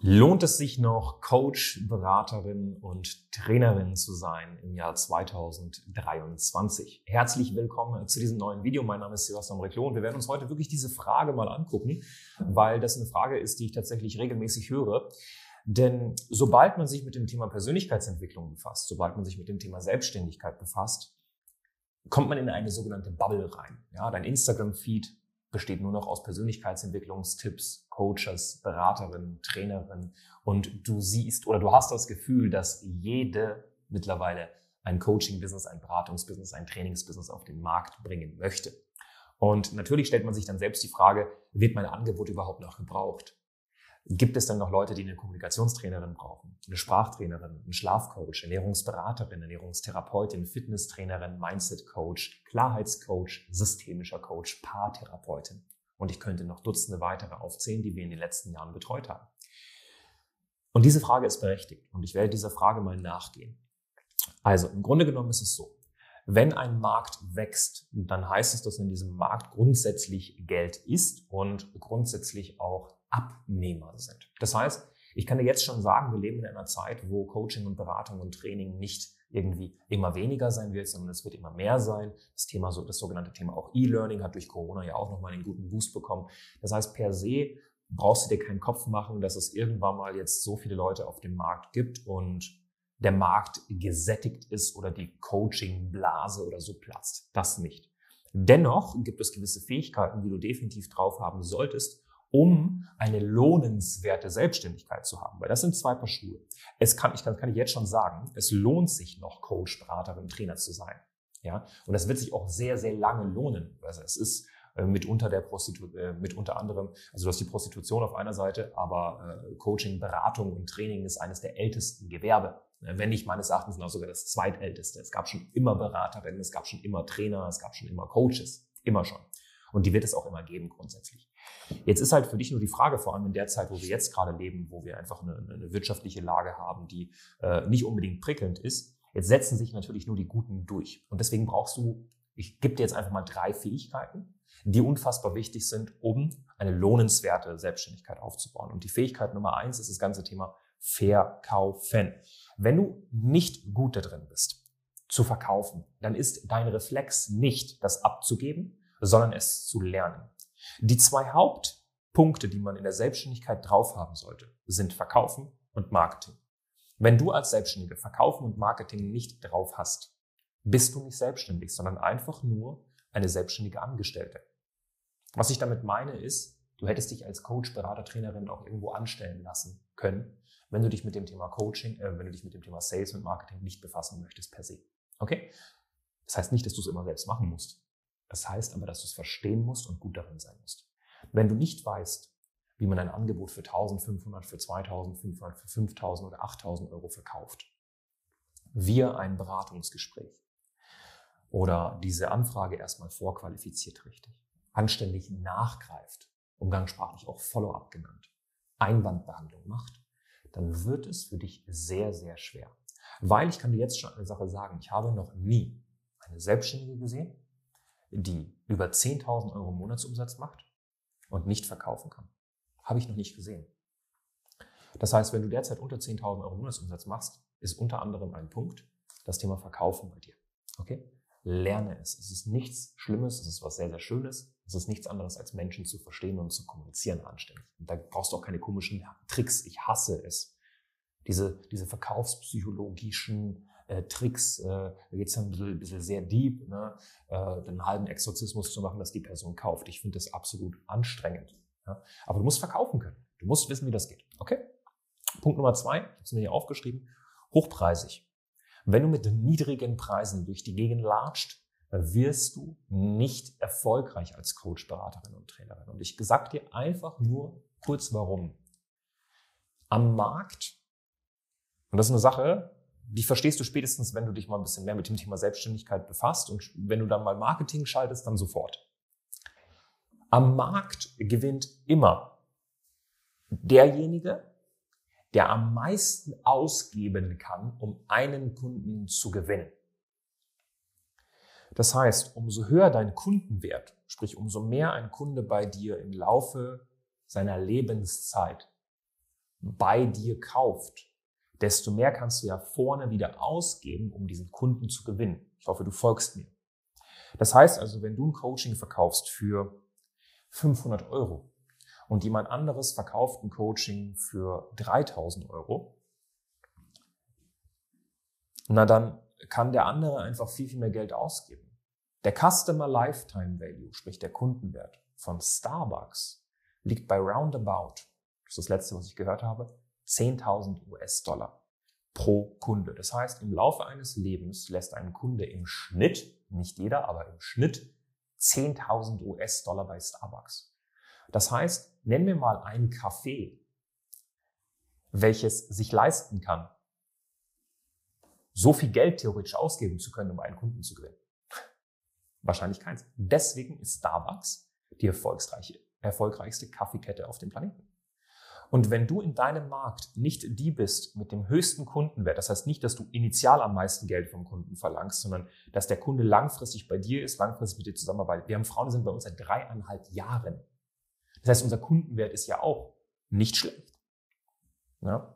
Lohnt es sich noch, Coach, Beraterin und Trainerin zu sein im Jahr 2023? Herzlich willkommen zu diesem neuen Video. Mein Name ist Sebastian Reclo und wir werden uns heute wirklich diese Frage mal angucken, weil das eine Frage ist, die ich tatsächlich regelmäßig höre. Denn sobald man sich mit dem Thema Persönlichkeitsentwicklung befasst, sobald man sich mit dem Thema Selbstständigkeit befasst, kommt man in eine sogenannte Bubble rein. Ja, dein Instagram-Feed besteht nur noch aus Persönlichkeitsentwicklungstipps, Coaches, Beraterinnen, Trainerinnen und du siehst oder du hast das Gefühl, dass jede mittlerweile ein Coaching-Business, ein Beratungsbusiness, ein Trainingsbusiness auf den Markt bringen möchte. Und natürlich stellt man sich dann selbst die Frage, wird mein Angebot überhaupt noch gebraucht? Gibt es denn noch Leute, die eine Kommunikationstrainerin brauchen, eine Sprachtrainerin, einen Schlafcoach, Ernährungsberaterin, Ernährungstherapeutin, Fitnesstrainerin, Mindset-Coach, Klarheitscoach, systemischer Coach, Paartherapeutin? Und ich könnte noch Dutzende weitere aufzählen, die wir in den letzten Jahren betreut haben. Und diese Frage ist berechtigt und ich werde dieser Frage mal nachgehen. Also im Grunde genommen ist es so, wenn ein Markt wächst, dann heißt es, dass in diesem Markt grundsätzlich Geld ist und grundsätzlich auch Abnehmer sind. Das heißt, ich kann dir jetzt schon sagen, wir leben in einer Zeit, wo Coaching und Beratung und Training nicht irgendwie immer weniger sein wird, sondern es wird immer mehr sein. Das Thema, das sogenannte Thema auch E-Learning hat durch Corona ja auch nochmal einen guten Boost bekommen. Das heißt, per se brauchst du dir keinen Kopf machen, dass es irgendwann mal jetzt so viele Leute auf dem Markt gibt und der Markt gesättigt ist oder die Coaching-Blase oder so platzt. Das nicht. Dennoch gibt es gewisse Fähigkeiten, die du definitiv drauf haben solltest, um eine lohnenswerte Selbstständigkeit zu haben. Weil das sind zwei Paar Schuhe. Es kann, ich kann, kann ich jetzt schon sagen, es lohnt sich noch Coach, Beraterin, Trainer zu sein. Ja, und das wird sich auch sehr, sehr lange lohnen. Also es ist äh, mitunter der Prostitu äh, mit anderem, also du hast die Prostitution auf einer Seite, aber äh, Coaching, Beratung und Training ist eines der ältesten Gewerbe. Wenn nicht meines Erachtens noch sogar das zweitälteste. Es gab schon immer Beraterinnen, es gab schon immer Trainer, es gab schon immer Coaches. Immer schon. Und die wird es auch immer geben grundsätzlich. Jetzt ist halt für dich nur die Frage, vor allem in der Zeit, wo wir jetzt gerade leben, wo wir einfach eine, eine wirtschaftliche Lage haben, die äh, nicht unbedingt prickelnd ist. Jetzt setzen sich natürlich nur die Guten durch. Und deswegen brauchst du, ich gebe dir jetzt einfach mal drei Fähigkeiten, die unfassbar wichtig sind, um eine lohnenswerte Selbstständigkeit aufzubauen. Und die Fähigkeit Nummer eins ist das ganze Thema Verkaufen. Wenn du nicht gut da drin bist, zu verkaufen, dann ist dein Reflex nicht, das abzugeben, sondern es zu lernen. Die zwei Hauptpunkte, die man in der Selbstständigkeit drauf haben sollte, sind Verkaufen und Marketing. Wenn du als Selbstständige Verkaufen und Marketing nicht drauf hast, bist du nicht selbstständig, sondern einfach nur eine selbstständige Angestellte. Was ich damit meine ist, du hättest dich als Coach, Berater, Trainerin auch irgendwo anstellen lassen können, wenn du dich mit dem Thema Coaching, äh, wenn du dich mit dem Thema Sales und Marketing nicht befassen möchtest per se. Okay? Das heißt nicht, dass du es immer selbst machen musst. Das heißt aber, dass du es verstehen musst und gut darin sein musst. Wenn du nicht weißt, wie man ein Angebot für 1500, für 2500, für 5000 oder 8000 Euro verkauft, wir ein Beratungsgespräch oder diese Anfrage erstmal vorqualifiziert richtig, anständig nachgreift, umgangssprachlich auch Follow-up genannt, Einwandbehandlung macht, dann wird es für dich sehr, sehr schwer. Weil ich kann dir jetzt schon eine Sache sagen, ich habe noch nie eine Selbstständige gesehen, die über 10.000 Euro Monatsumsatz macht und nicht verkaufen kann. Habe ich noch nicht gesehen. Das heißt, wenn du derzeit unter 10.000 Euro Monatsumsatz machst, ist unter anderem ein Punkt das Thema Verkaufen bei dir. Okay? Lerne es. Es ist nichts Schlimmes, es ist was sehr, sehr Schönes. Es ist nichts anderes, als Menschen zu verstehen und zu kommunizieren anständig. Und da brauchst du auch keine komischen Tricks. Ich hasse es. Diese, diese verkaufspsychologischen äh, Tricks, äh, da geht es dann ein bisschen, ein bisschen sehr deep, ne? äh, einen halben Exorzismus zu machen, dass die Person kauft. Ich finde das absolut anstrengend. Ja? Aber du musst verkaufen können. Du musst wissen, wie das geht. Okay? Punkt Nummer zwei, ich habe es mir hier aufgeschrieben, hochpreisig. Wenn du mit niedrigen Preisen durch die Gegend latscht, wirst du nicht erfolgreich als Coach, Beraterin und Trainerin. Und ich sag dir einfach nur kurz warum. Am Markt, und das ist eine Sache, die verstehst du spätestens, wenn du dich mal ein bisschen mehr mit dem Thema Selbstständigkeit befasst und wenn du dann mal Marketing schaltest, dann sofort. Am Markt gewinnt immer derjenige, der am meisten ausgeben kann, um einen Kunden zu gewinnen. Das heißt, umso höher dein Kundenwert, sprich umso mehr ein Kunde bei dir im Laufe seiner Lebenszeit bei dir kauft, desto mehr kannst du ja vorne wieder ausgeben, um diesen Kunden zu gewinnen. Ich hoffe, du folgst mir. Das heißt also, wenn du ein Coaching verkaufst für 500 Euro und jemand anderes verkauft ein Coaching für 3000 Euro, na dann kann der andere einfach viel, viel mehr Geld ausgeben. Der Customer Lifetime Value, sprich der Kundenwert von Starbucks, liegt bei roundabout, das ist das letzte, was ich gehört habe, 10.000 US-Dollar pro Kunde. Das heißt, im Laufe eines Lebens lässt ein Kunde im Schnitt, nicht jeder, aber im Schnitt 10.000 US-Dollar bei Starbucks. Das heißt, nenn mir mal ein Café, welches sich leisten kann, so viel Geld theoretisch ausgeben zu können, um einen Kunden zu gewinnen. Wahrscheinlich keins. Deswegen ist Starbucks die erfolgreichste Kaffeekette auf dem Planeten. Und wenn du in deinem Markt nicht die bist mit dem höchsten Kundenwert, das heißt nicht, dass du initial am meisten Geld vom Kunden verlangst, sondern dass der Kunde langfristig bei dir ist, langfristig mit dir zusammenarbeitet. Wir haben Frauen, die sind bei uns seit dreieinhalb Jahren. Das heißt, unser Kundenwert ist ja auch nicht schlecht. Ja?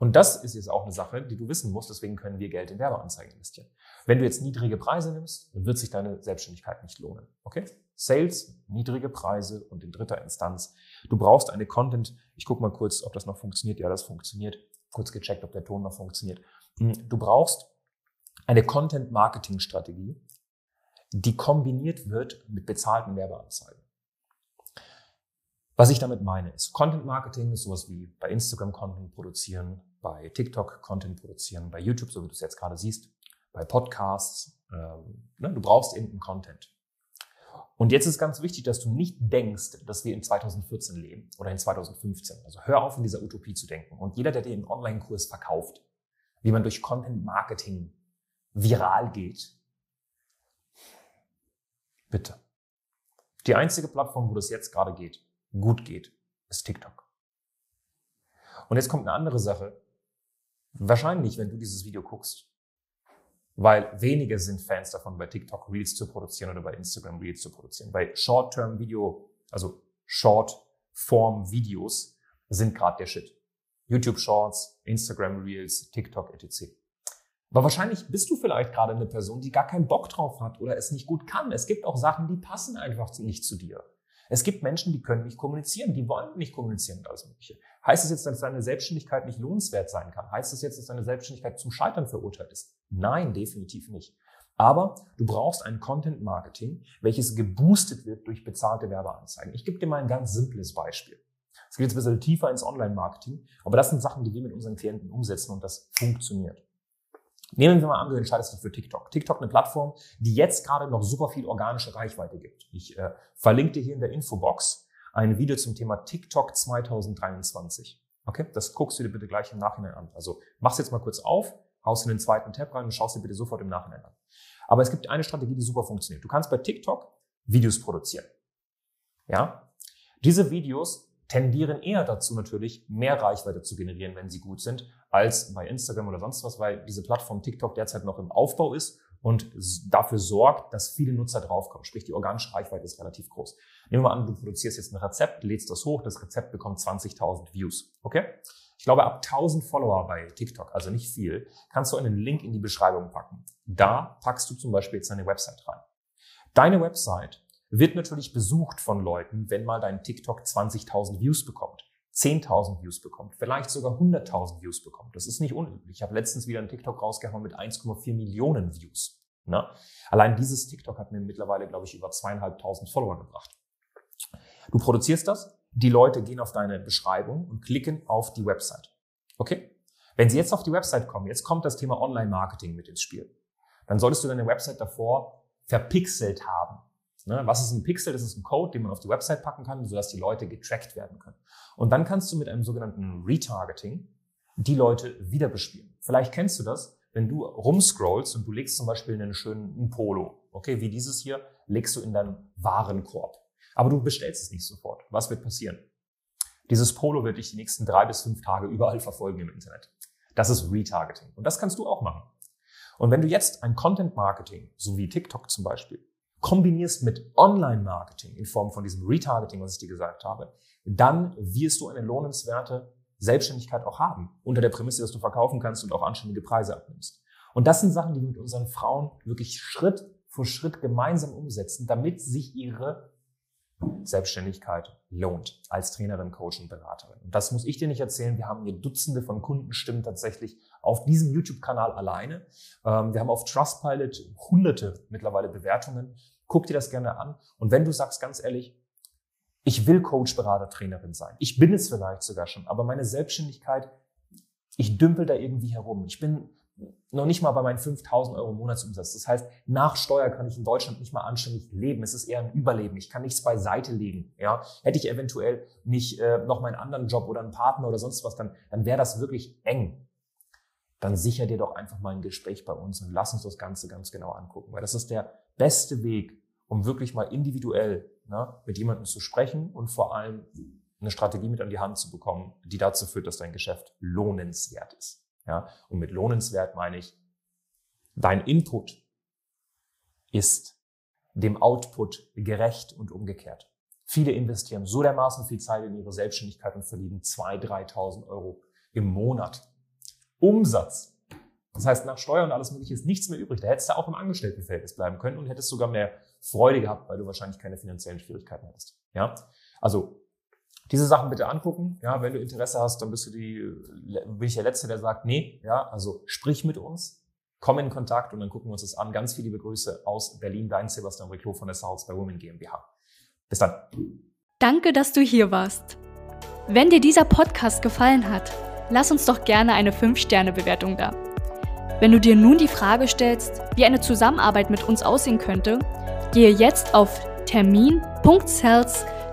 Und das ist jetzt auch eine Sache, die du wissen musst. Deswegen können wir Geld in Werbeanzeigen investieren. Wenn du jetzt niedrige Preise nimmst, wird sich deine Selbstständigkeit nicht lohnen. Okay? Sales, niedrige Preise und in dritter Instanz. Du brauchst eine Content. Ich gucke mal kurz, ob das noch funktioniert. Ja, das funktioniert. Kurz gecheckt, ob der Ton noch funktioniert. Hm, du brauchst eine Content-Marketing-Strategie, die kombiniert wird mit bezahlten Werbeanzeigen. Was ich damit meine, ist Content Marketing ist sowas wie bei Instagram Content produzieren, bei TikTok Content produzieren, bei YouTube, so wie du es jetzt gerade siehst, bei Podcasts. Ähm, ne, du brauchst eben Content. Und jetzt ist ganz wichtig, dass du nicht denkst, dass wir in 2014 leben oder in 2015. Also hör auf, in dieser Utopie zu denken. Und jeder, der dir einen Online-Kurs verkauft, wie man durch Content Marketing viral geht, bitte. Die einzige Plattform, wo das jetzt gerade geht, gut geht, ist TikTok. Und jetzt kommt eine andere Sache, Wahrscheinlich, wenn du dieses Video guckst. Weil wenige sind Fans davon, bei TikTok Reels zu produzieren oder bei Instagram Reels zu produzieren. Bei Short-Term-Video, also Short-Form-Videos sind gerade der Shit. YouTube Shorts, Instagram Reels, TikTok etc. Aber wahrscheinlich bist du vielleicht gerade eine Person, die gar keinen Bock drauf hat oder es nicht gut kann. Es gibt auch Sachen, die passen einfach nicht zu dir. Es gibt Menschen, die können nicht kommunizieren, die wollen nicht kommunizieren und alles Mögliche. Heißt es jetzt, dass deine Selbstständigkeit nicht lohnenswert sein kann? Heißt es jetzt, dass deine Selbstständigkeit zum Scheitern verurteilt ist? Nein, definitiv nicht. Aber du brauchst ein Content Marketing, welches geboostet wird durch bezahlte Werbeanzeigen. Ich gebe dir mal ein ganz simples Beispiel. Es geht jetzt ein bisschen tiefer ins Online-Marketing, aber das sind Sachen, die wir mit unseren Klienten umsetzen und das funktioniert. Nehmen wir mal an, du entscheidest dich für TikTok. TikTok eine Plattform, die jetzt gerade noch super viel organische Reichweite gibt. Ich äh, verlinke dir hier in der Infobox ein Video zum Thema TikTok 2023. Okay, das guckst du dir bitte gleich im Nachhinein an. Also mach's jetzt mal kurz auf, haust in den zweiten Tab rein und schaust dir bitte sofort im Nachhinein an. Aber es gibt eine Strategie, die super funktioniert. Du kannst bei TikTok Videos produzieren. Ja? Diese Videos tendieren eher dazu natürlich, mehr Reichweite zu generieren, wenn sie gut sind, als bei Instagram oder sonst was, weil diese Plattform TikTok derzeit noch im Aufbau ist und dafür sorgt, dass viele Nutzer draufkommen. Sprich, die organische Reichweite ist relativ groß. Nehmen wir mal an, du produzierst jetzt ein Rezept, lädst das hoch, das Rezept bekommt 20.000 Views. Okay? Ich glaube, ab 1000 Follower bei TikTok, also nicht viel, kannst du einen Link in die Beschreibung packen. Da packst du zum Beispiel jetzt deine Website rein. Deine Website wird natürlich besucht von Leuten, wenn mal dein TikTok 20.000 Views bekommt, 10.000 Views bekommt, vielleicht sogar 100.000 Views bekommt. Das ist nicht unüblich. Ich habe letztens wieder einen TikTok rausgehauen mit 1,4 Millionen Views. Ne? Allein dieses TikTok hat mir mittlerweile, glaube ich, über zweieinhalbtausend Follower gebracht. Du produzierst das, die Leute gehen auf deine Beschreibung und klicken auf die Website. Okay? Wenn sie jetzt auf die Website kommen, jetzt kommt das Thema Online-Marketing mit ins Spiel. Dann solltest du deine Website davor verpixelt haben. Ne? Was ist ein Pixel? Das ist ein Code, den man auf die Website packen kann, sodass die Leute getrackt werden können. Und dann kannst du mit einem sogenannten Retargeting die Leute wieder bespielen. Vielleicht kennst du das, wenn du rumscrollst und du legst zum Beispiel einen schönen Polo, okay, wie dieses hier, legst du in deinen Warenkorb. Aber du bestellst es nicht sofort. Was wird passieren? Dieses Polo wird dich die nächsten drei bis fünf Tage überall verfolgen im Internet. Das ist Retargeting. Und das kannst du auch machen. Und wenn du jetzt ein Content Marketing, so wie TikTok zum Beispiel, kombinierst mit Online Marketing in Form von diesem Retargeting, was ich dir gesagt habe, dann wirst du eine lohnenswerte Selbstständigkeit auch haben. Unter der Prämisse, dass du verkaufen kannst und auch anständige Preise abnimmst. Und das sind Sachen, die wir mit unseren Frauen wirklich Schritt für Schritt gemeinsam umsetzen, damit sich ihre Selbstständigkeit lohnt als Trainerin, Coach und Beraterin. Und das muss ich dir nicht erzählen. Wir haben hier Dutzende von Kundenstimmen tatsächlich auf diesem YouTube-Kanal alleine. Ähm, wir haben auf Trustpilot hunderte mittlerweile Bewertungen. Guck dir das gerne an. Und wenn du sagst ganz ehrlich, ich will Coach, Berater, Trainerin sein. Ich bin es vielleicht sogar schon, aber meine Selbstständigkeit, ich dümpel da irgendwie herum. Ich bin noch nicht mal bei meinen 5000 Euro Monatsumsatz. Das heißt, nach Steuer kann ich in Deutschland nicht mal anständig leben. Es ist eher ein Überleben. Ich kann nichts beiseite legen. Ja, hätte ich eventuell nicht äh, noch meinen anderen Job oder einen Partner oder sonst was, dann, dann wäre das wirklich eng. Dann sicher dir doch einfach mal ein Gespräch bei uns und lass uns das Ganze ganz genau angucken, weil das ist der beste Weg, um wirklich mal individuell ne, mit jemandem zu sprechen und vor allem eine Strategie mit an die Hand zu bekommen, die dazu führt, dass dein Geschäft lohnenswert ist. Ja, und mit lohnenswert meine ich, dein Input ist dem Output gerecht und umgekehrt. Viele investieren so dermaßen viel Zeit in ihre Selbstständigkeit und verdienen 2.000, 3.000 Euro im Monat. Umsatz. Das heißt, nach Steuer und alles Mögliche ist nichts mehr übrig. Da hättest du auch im Angestelltenverhältnis bleiben können und hättest sogar mehr Freude gehabt, weil du wahrscheinlich keine finanziellen Schwierigkeiten hättest. Ja? Also, diese Sachen bitte angucken. Ja, wenn du Interesse hast, dann bist du die, bin ich der Letzte, der sagt, nee, ja, also sprich mit uns, komm in Kontakt und dann gucken wir uns das an. Ganz viele Grüße aus Berlin, dein Sebastian Reclo von der South by Women GmbH. Bis dann. Danke, dass du hier warst. Wenn dir dieser Podcast gefallen hat, lass uns doch gerne eine 5-Sterne-Bewertung da. Wenn du dir nun die Frage stellst, wie eine Zusammenarbeit mit uns aussehen könnte, gehe jetzt auf